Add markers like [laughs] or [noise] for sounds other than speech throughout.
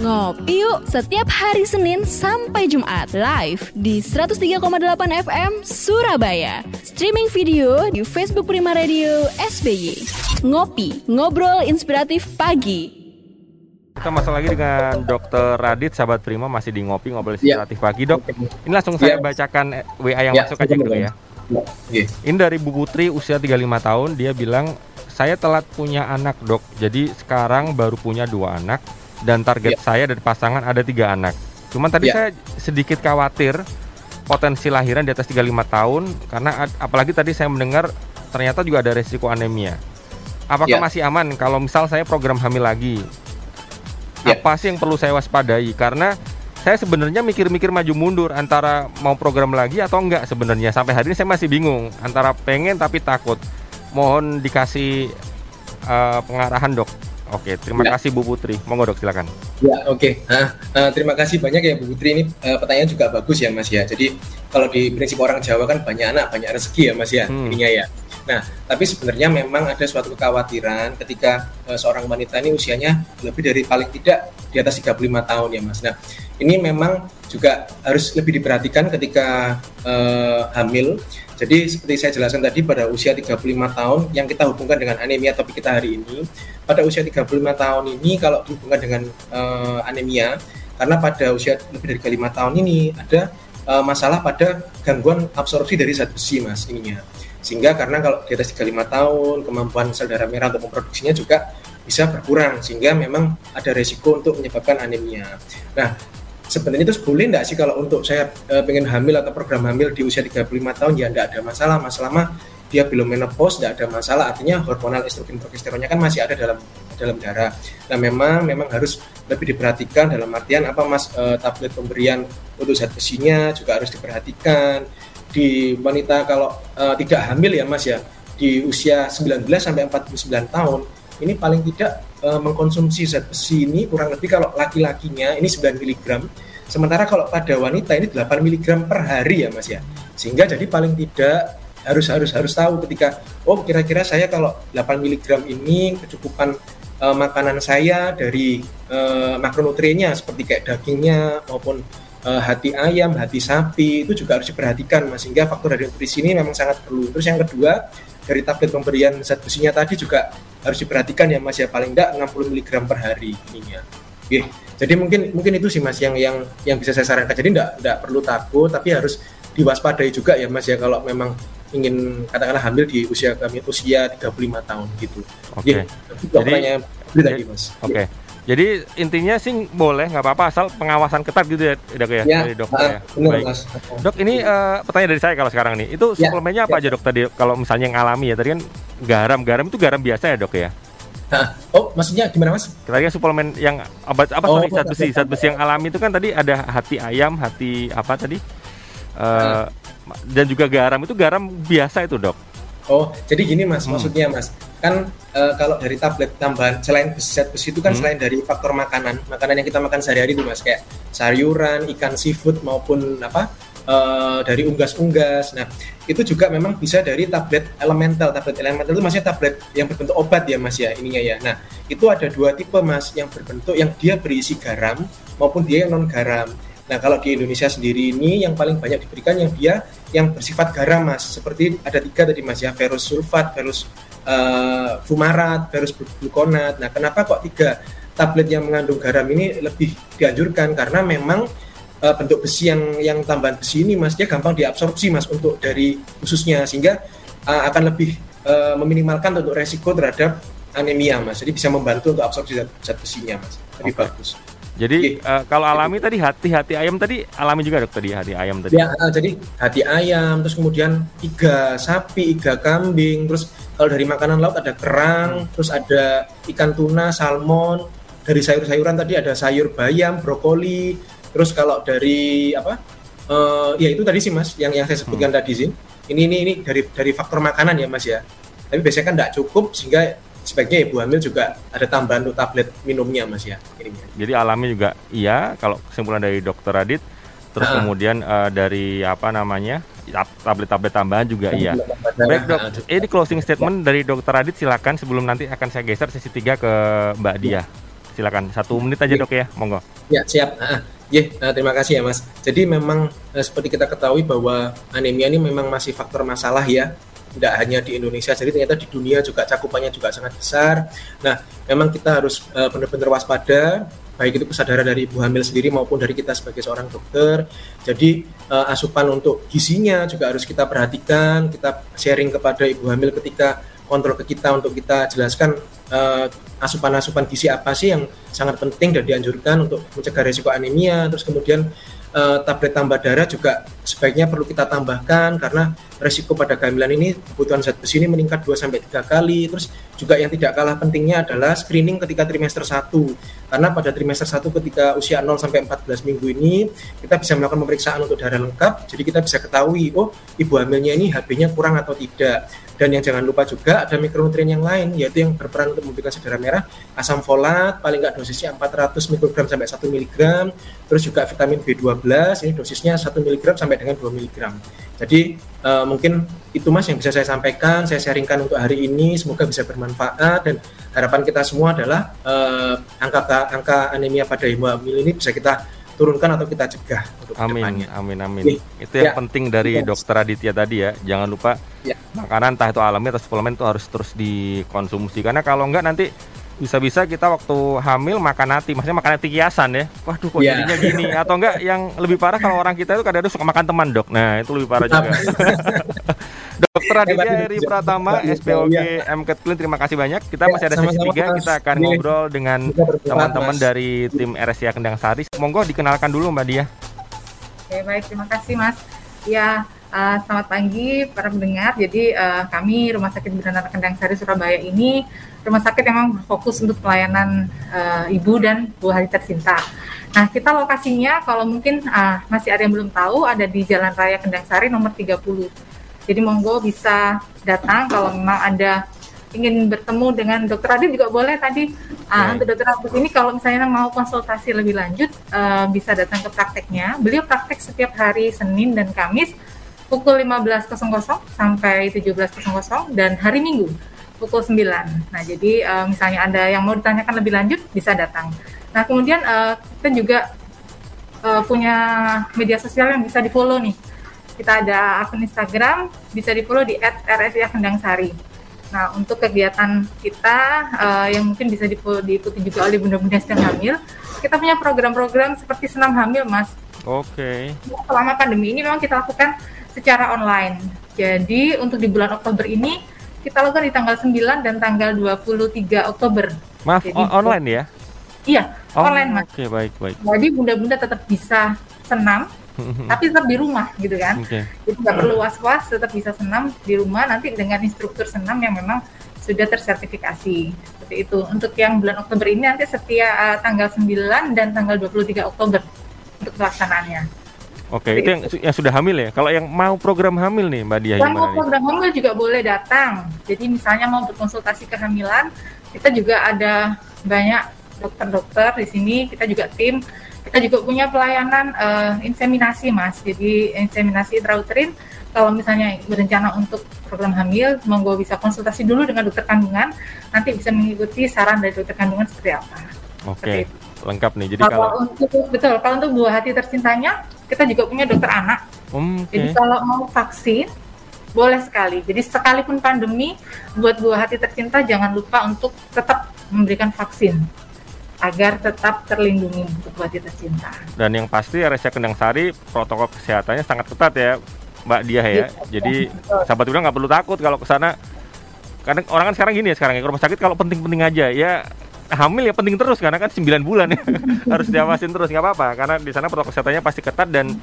Ngopi yuk setiap hari Senin sampai Jumat live di 103,8 FM Surabaya. Streaming video di Facebook Prima Radio SBY. Ngopi, ngobrol inspiratif pagi. Kita masuk lagi dengan Dokter Radit, sahabat Prima masih di ngopi ngobrol Ya. inspiratif pagi dok. Ini langsung saya Ya. bacakan eh, WA yang Ya, masuk aja dulu ya. Oke. Ini dari Bu Putri usia 35 tahun, dia bilang saya telat punya anak dok, jadi sekarang baru punya dua anak dan target Ya. saya dari pasangan ada tiga anak. Cuman tadi Ya. saya sedikit khawatir potensi lahiran di atas 35 tahun karena ad- apalagi tadi saya mendengar ternyata juga ada resiko anemia. Apakah Ya. masih aman kalau misal saya program hamil lagi? Ya. Apa sih yang perlu saya waspadai? Karena saya sebenarnya mikir-mikir maju mundur antara mau program lagi atau enggak sebenarnya. Sampai hari ini saya masih bingung antara pengen tapi takut. Mohon dikasih eh, pengarahan dok. Oke, terima Ya. kasih Bu Putri. Monggo dok silakan. Ya, oke. Nah, eh, terima kasih banyak ya Bu Putri ini eh, pertanyaan juga bagus ya Mas ya. Jadi kalau di prinsip orang Jawa kan banyak anak, banyak rezeki ya Mas ya. Hmm. Ininya ya. Nah, tapi sebenarnya memang ada suatu kekhawatiran ketika eh, seorang wanita ini usianya lebih dari paling tidak di atas 35 tahun ya Mas. Nah, ini memang juga harus lebih diperhatikan ketika eh, hamil. Jadi seperti saya jelaskan tadi pada usia 35 tahun yang kita hubungkan dengan anemia topik kita hari ini, pada usia 35 tahun ini kalau dihubungkan dengan eh, anemia karena pada usia lebih dari 35 tahun ini ada eh, masalah pada gangguan absorpsi dari zat besi Mas ininya. Sehingga karena kalau di atas 35 tahun kemampuan sel darah merah untuk memproduksinya juga bisa berkurang sehingga memang ada resiko untuk menyebabkan anemia. Nah, sebenarnya itu boleh enggak sih kalau untuk saya eh, pengen hamil atau program hamil di usia 35 tahun ya enggak ada masalah. Mah dia belum menopause enggak ada masalah. Artinya hormonal estrogen progesteronnya kan masih ada dalam dalam darah. Nah, memang memang harus lebih diperhatikan dalam artian apa Mas eh, tablet pemberian untuk zat besinya juga harus diperhatikan di wanita kalau eh, tidak hamil ya Mas ya di usia 19 sampai 49 tahun ini paling tidak eh, mengkonsumsi zat besi ini kurang lebih kalau laki-lakinya ini 9 mg sementara kalau pada wanita ini 8 mg per hari ya Mas ya. Sehingga jadi paling tidak harus harus harus tahu ketika oh kira-kira saya kalau 8 mg ini kecukupan eh, makanan saya dari eh, makronutriennya seperti kayak dagingnya maupun eh, hati ayam, hati sapi itu juga harus diperhatikan mas sehingga faktor dari nutrisi ini memang sangat perlu. Terus yang kedua dari tablet pemberian zat besinya tadi juga harus diperhatikan ya mas ya paling enggak 60 mg per hari ininya. Oke, jadi mungkin mungkin itu sih mas yang yang yang bisa saya sarankan. Jadi enggak enggak perlu takut tapi harus diwaspadai juga ya mas ya kalau memang ingin katakanlah hamil di usia kami usia 35 tahun gitu. Oke. Iya, itu Jadi- itu tadi mas. Oke. Jadi intinya sih boleh nggak apa-apa asal pengawasan ketat gitu ya dok ya, Ya, dari dokter ah, ya. Baik. mas. Dok, ini eh, pertanyaan dari saya kalau sekarang nih. Itu Ya, suplemennya apa ya. aja dok tadi? Kalau misalnya yang alami ya, tadi kan garam. Garam itu garam biasa ya dok ya? Hah, oh maksudnya gimana mas? Tadi kan suplemen yang obat apa Oh, sorry, zat besi. Zat besi yang alami itu kan tadi ada hati ayam, hati apa tadi? Eh, dan juga garam itu garam biasa itu dok. Oh, jadi gini mas, Hmm. maksudnya mas, kan eh, kalau dari tablet tambahan selain zat besi itu kan Hmm. selain dari faktor makanan, makanan yang kita makan sehari-hari itu mas, kayak sayuran, ikan seafood maupun apa eh, dari unggas-unggas. Nah, itu juga memang bisa dari tablet elemental. Tablet elemental itu maksudnya tablet yang berbentuk obat ya mas ya ininya ya. Nah, itu ada dua tipe mas, yang berbentuk yang dia berisi garam maupun dia yang non garam. Nah, kalau di Indonesia sendiri ini yang paling banyak diberikan yang dia yang bersifat garam, Mas. Seperti ada tiga tadi, Mas ya, ferus sulfat, ferus eh, fumarat, ferus glukonat. Nah, kenapa kok tiga tablet yang mengandung garam ini lebih dianjurkan? Karena memang eh, bentuk besi yang yang tambahan besi ini, Mas, dia gampang diabsorpsi, Mas, untuk dari khususnya sehingga eh, akan lebih eh, meminimalkan untuk resiko terhadap anemia, Mas. Jadi bisa membantu untuk absorpsi zat, zat besinya, Mas. Lebih Oke. bagus. Jadi eh, kalau alami tadi hati-hati ayam tadi alami juga dok tadi hati ayam tadi. Ya, eh, jadi hati ayam, terus kemudian iga sapi, iga kambing, terus kalau dari makanan laut ada kerang, terus ada ikan tuna, salmon, dari sayur-sayuran tadi ada sayur bayam, brokoli, terus kalau dari apa? eh, ya itu tadi sih mas, yang yang saya sebutkan tadi sih. Ini ini ini dari dari faktor makanan ya mas ya. Tapi biasanya kan tidak cukup sehingga sebaiknya ibu hamil juga ada tambahan untuk tablet minumnya mas ya. Ininya. Jadi alami juga iya kalau kesimpulan dari dokter Radit. Terus Ah. kemudian eh, dari apa namanya tab- tablet-tablet tambahan juga iya. Baik dok, Ah, ini closing statement dari dokter Radit silakan sebelum nanti akan saya geser sesi 3 ke Mbak Dia. Ya, silakan satu menit aja dok ya, monggo. Ya siap. Uh, yeah, uh, terima kasih ya Mas. Jadi memang uh, seperti kita ketahui bahwa anemia ini memang masih faktor masalah ya tidak hanya di Indonesia, jadi ternyata di dunia juga cakupannya juga sangat besar. Nah, memang kita harus uh, benar-benar waspada, baik itu kesadaran dari ibu hamil sendiri maupun dari kita sebagai seorang dokter. Jadi uh, asupan untuk gizinya juga harus kita perhatikan, kita sharing kepada ibu hamil ketika kontrol ke kita untuk kita jelaskan asupan-asupan uh, gizi apa sih yang sangat penting dan dianjurkan untuk mencegah risiko anemia. Terus kemudian uh, tablet tambah darah juga sebaiknya perlu kita tambahkan karena resiko pada kehamilan ini kebutuhan zat besi ini meningkat 2 sampai 3 kali. Terus juga yang tidak kalah pentingnya adalah screening ketika trimester 1. Karena pada trimester 1 ketika usia 0 sampai 14 minggu ini kita bisa melakukan pemeriksaan untuk darah lengkap. Jadi kita bisa ketahui oh ibu hamilnya ini HB-nya kurang atau tidak. Dan yang jangan lupa juga ada mikronutrien yang lain yaitu yang berperan untuk memberikan darah merah, asam folat paling nggak dosisnya 400 mikrogram sampai 1 miligram. Terus juga vitamin B12 ini dosisnya 1 miligram sampai dengan 2 miligram. Jadi uh, mungkin itu mas yang bisa saya sampaikan, saya sharingkan untuk hari ini. Semoga bisa bermanfaat dan harapan kita semua adalah uh, angka angka anemia pada ibu hamil ini bisa kita turunkan atau kita cegah untuk amin, ke depannya. Amin, amin, amin. Itu yang ya. penting dari ya. dokter Aditya tadi ya. Jangan lupa ya. makanan entah itu alami atau suplemen itu harus terus dikonsumsi karena kalau enggak nanti bisa-bisa kita waktu hamil makan hati, maksudnya makan hati kiasan ya. Waduh kok yeah. jadinya gini atau enggak yang lebih parah kalau orang kita itu kadang-kadang suka makan teman, Dok. Nah, itu lebih parah juga. Dokter Aditya Eri Pratama, SPOG MKT Clean, terima kasih banyak. Kita ya, masih ada sesi tiga, kita akan ngobrol dengan teman-teman dari tim RSIA Kendang Sari. Monggo dikenalkan dulu Mbak Dia. Oke, baik, terima kasih Mas. Ya, Uh, selamat pagi para pendengar. Jadi uh, kami Rumah Sakit Bidana Kendang Sari Surabaya ini rumah sakit yang memang berfokus untuk pelayanan uh, ibu dan buah hati tercinta. Nah, kita lokasinya kalau mungkin uh, masih ada yang belum tahu ada di Jalan Raya Kendang Sari nomor 30. Jadi monggo bisa datang kalau memang ada ingin bertemu dengan dokter Adit juga boleh tadi uh, untuk dokter Adit ini kalau misalnya mau konsultasi lebih lanjut uh, bisa datang ke prakteknya. Beliau praktek setiap hari Senin dan Kamis pukul 15.00 sampai 17.00 dan hari Minggu pukul 9. Nah, jadi uh, misalnya Anda yang mau ditanyakan lebih lanjut bisa datang. Nah, kemudian uh, kita juga uh, punya media sosial yang bisa di-follow nih. Kita ada akun Instagram, bisa di-follow di @rsia_kendangsari. Nah, untuk kegiatan kita uh, yang mungkin bisa diikuti juga oleh bunda-bunda yang sedang hamil, kita punya program-program seperti senam hamil, Mas. Oke. Okay. Selama pandemi ini memang kita lakukan secara online. Jadi untuk di bulan Oktober ini kita lakukan di tanggal 9 dan tanggal 23 Oktober. Maaf, Jadi, online ya? Iya, oh, online Mas. Oke, okay, baik, baik. Jadi bunda-bunda tetap bisa senam, tapi tetap di rumah gitu kan. Okay. Jadi nggak perlu was-was, tetap bisa senam di rumah nanti dengan instruktur senam yang memang sudah tersertifikasi. Seperti itu. Untuk yang bulan Oktober ini nanti setiap uh, tanggal 9 dan tanggal 23 Oktober untuk pelaksanaannya. Oke, itu yang, yang sudah hamil ya. Kalau yang mau program hamil nih, Mbak Dia Yang mau program hamil juga boleh datang. Jadi misalnya mau berkonsultasi kehamilan, kita juga ada banyak dokter-dokter di sini. Kita juga tim. Kita juga punya pelayanan uh, inseminasi, Mas. Jadi inseminasi intrauterin. Kalau misalnya berencana untuk program hamil, monggo bisa konsultasi dulu dengan dokter kandungan. Nanti bisa mengikuti saran dari dokter kandungan seperti apa. Oke, lengkap nih. Jadi kalau, kalau untuk betul, kalau untuk buah hati tercintanya kita juga punya dokter anak. Okay. Jadi kalau mau vaksin boleh sekali. Jadi sekalipun pandemi, buat buah hati tercinta jangan lupa untuk tetap memberikan vaksin agar tetap terlindungi untuk hati tercinta. Dan yang pasti RSC Kendang Sari protokol kesehatannya sangat ketat ya, Mbak Dia ya. Iya, Jadi betul. sahabat bilang nggak perlu takut kalau ke sana. Karena orang kan sekarang gini ya sekarang ya ke rumah sakit kalau penting-penting aja ya hamil ya penting terus karena kan 9 bulan ya [laughs] harus diawasin terus nggak apa-apa karena di sana protokol kesehatannya pasti ketat dan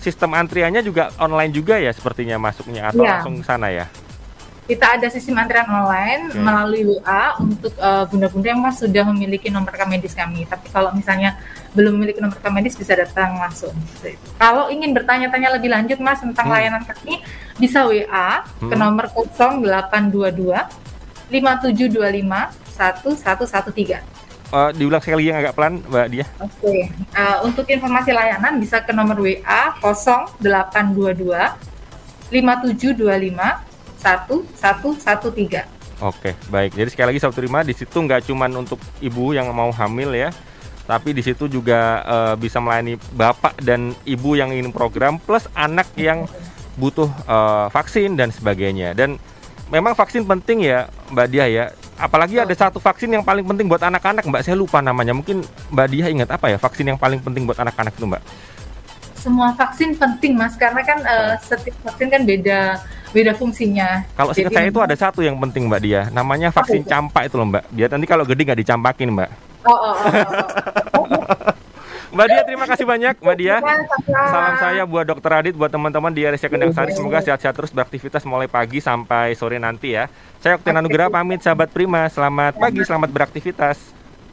sistem antriannya juga online juga ya sepertinya masuknya atau ya. langsung sana ya kita ada sistem antrian online okay. melalui WA untuk uh, bunda-bunda yang mas sudah memiliki nomor rekam medis kami. Tapi kalau misalnya belum memiliki nomor rekam medis bisa datang langsung. Kalau ingin bertanya-tanya lebih lanjut mas tentang hmm. layanan kami bisa WA hmm. ke nomor 0822 5725 1113. Uh, diulang sekali yang agak pelan, Mbak Dia. Oke. Okay. Uh, eh, untuk informasi layanan bisa ke nomor WA 0822 5725 1113. Oke, baik. Jadi sekali lagi Sobat Prima di situ nggak cuman untuk ibu yang mau hamil ya, tapi di situ juga uh, bisa melayani bapak dan ibu yang ingin program plus anak yang butuh uh, vaksin dan sebagainya. Dan memang vaksin penting ya, Mbak Dia ya. Apalagi ada satu vaksin yang paling penting buat anak-anak, Mbak. Saya lupa namanya. Mungkin Mbak Dia ingat apa ya vaksin yang paling penting buat anak-anak itu, Mbak? Semua vaksin penting, Mas, karena kan uh, setiap vaksin kan beda beda fungsinya. Kalau seingat saya itu ada satu yang penting Mbak Dia, namanya vaksin oh, campak itu loh Mbak. Dia nanti kalau gede nggak dicampakin Mbak. Oh, oh, oh, oh. [laughs] Mbak Dia terima kasih banyak Mbak Dia. Salam saya buat Dokter Adit, buat teman-teman di RSC Kendang Sari. Semoga sehat-sehat terus beraktivitas mulai pagi sampai sore nanti ya. Saya Okten Anugrah pamit sahabat Prima. Selamat pagi, selamat beraktivitas.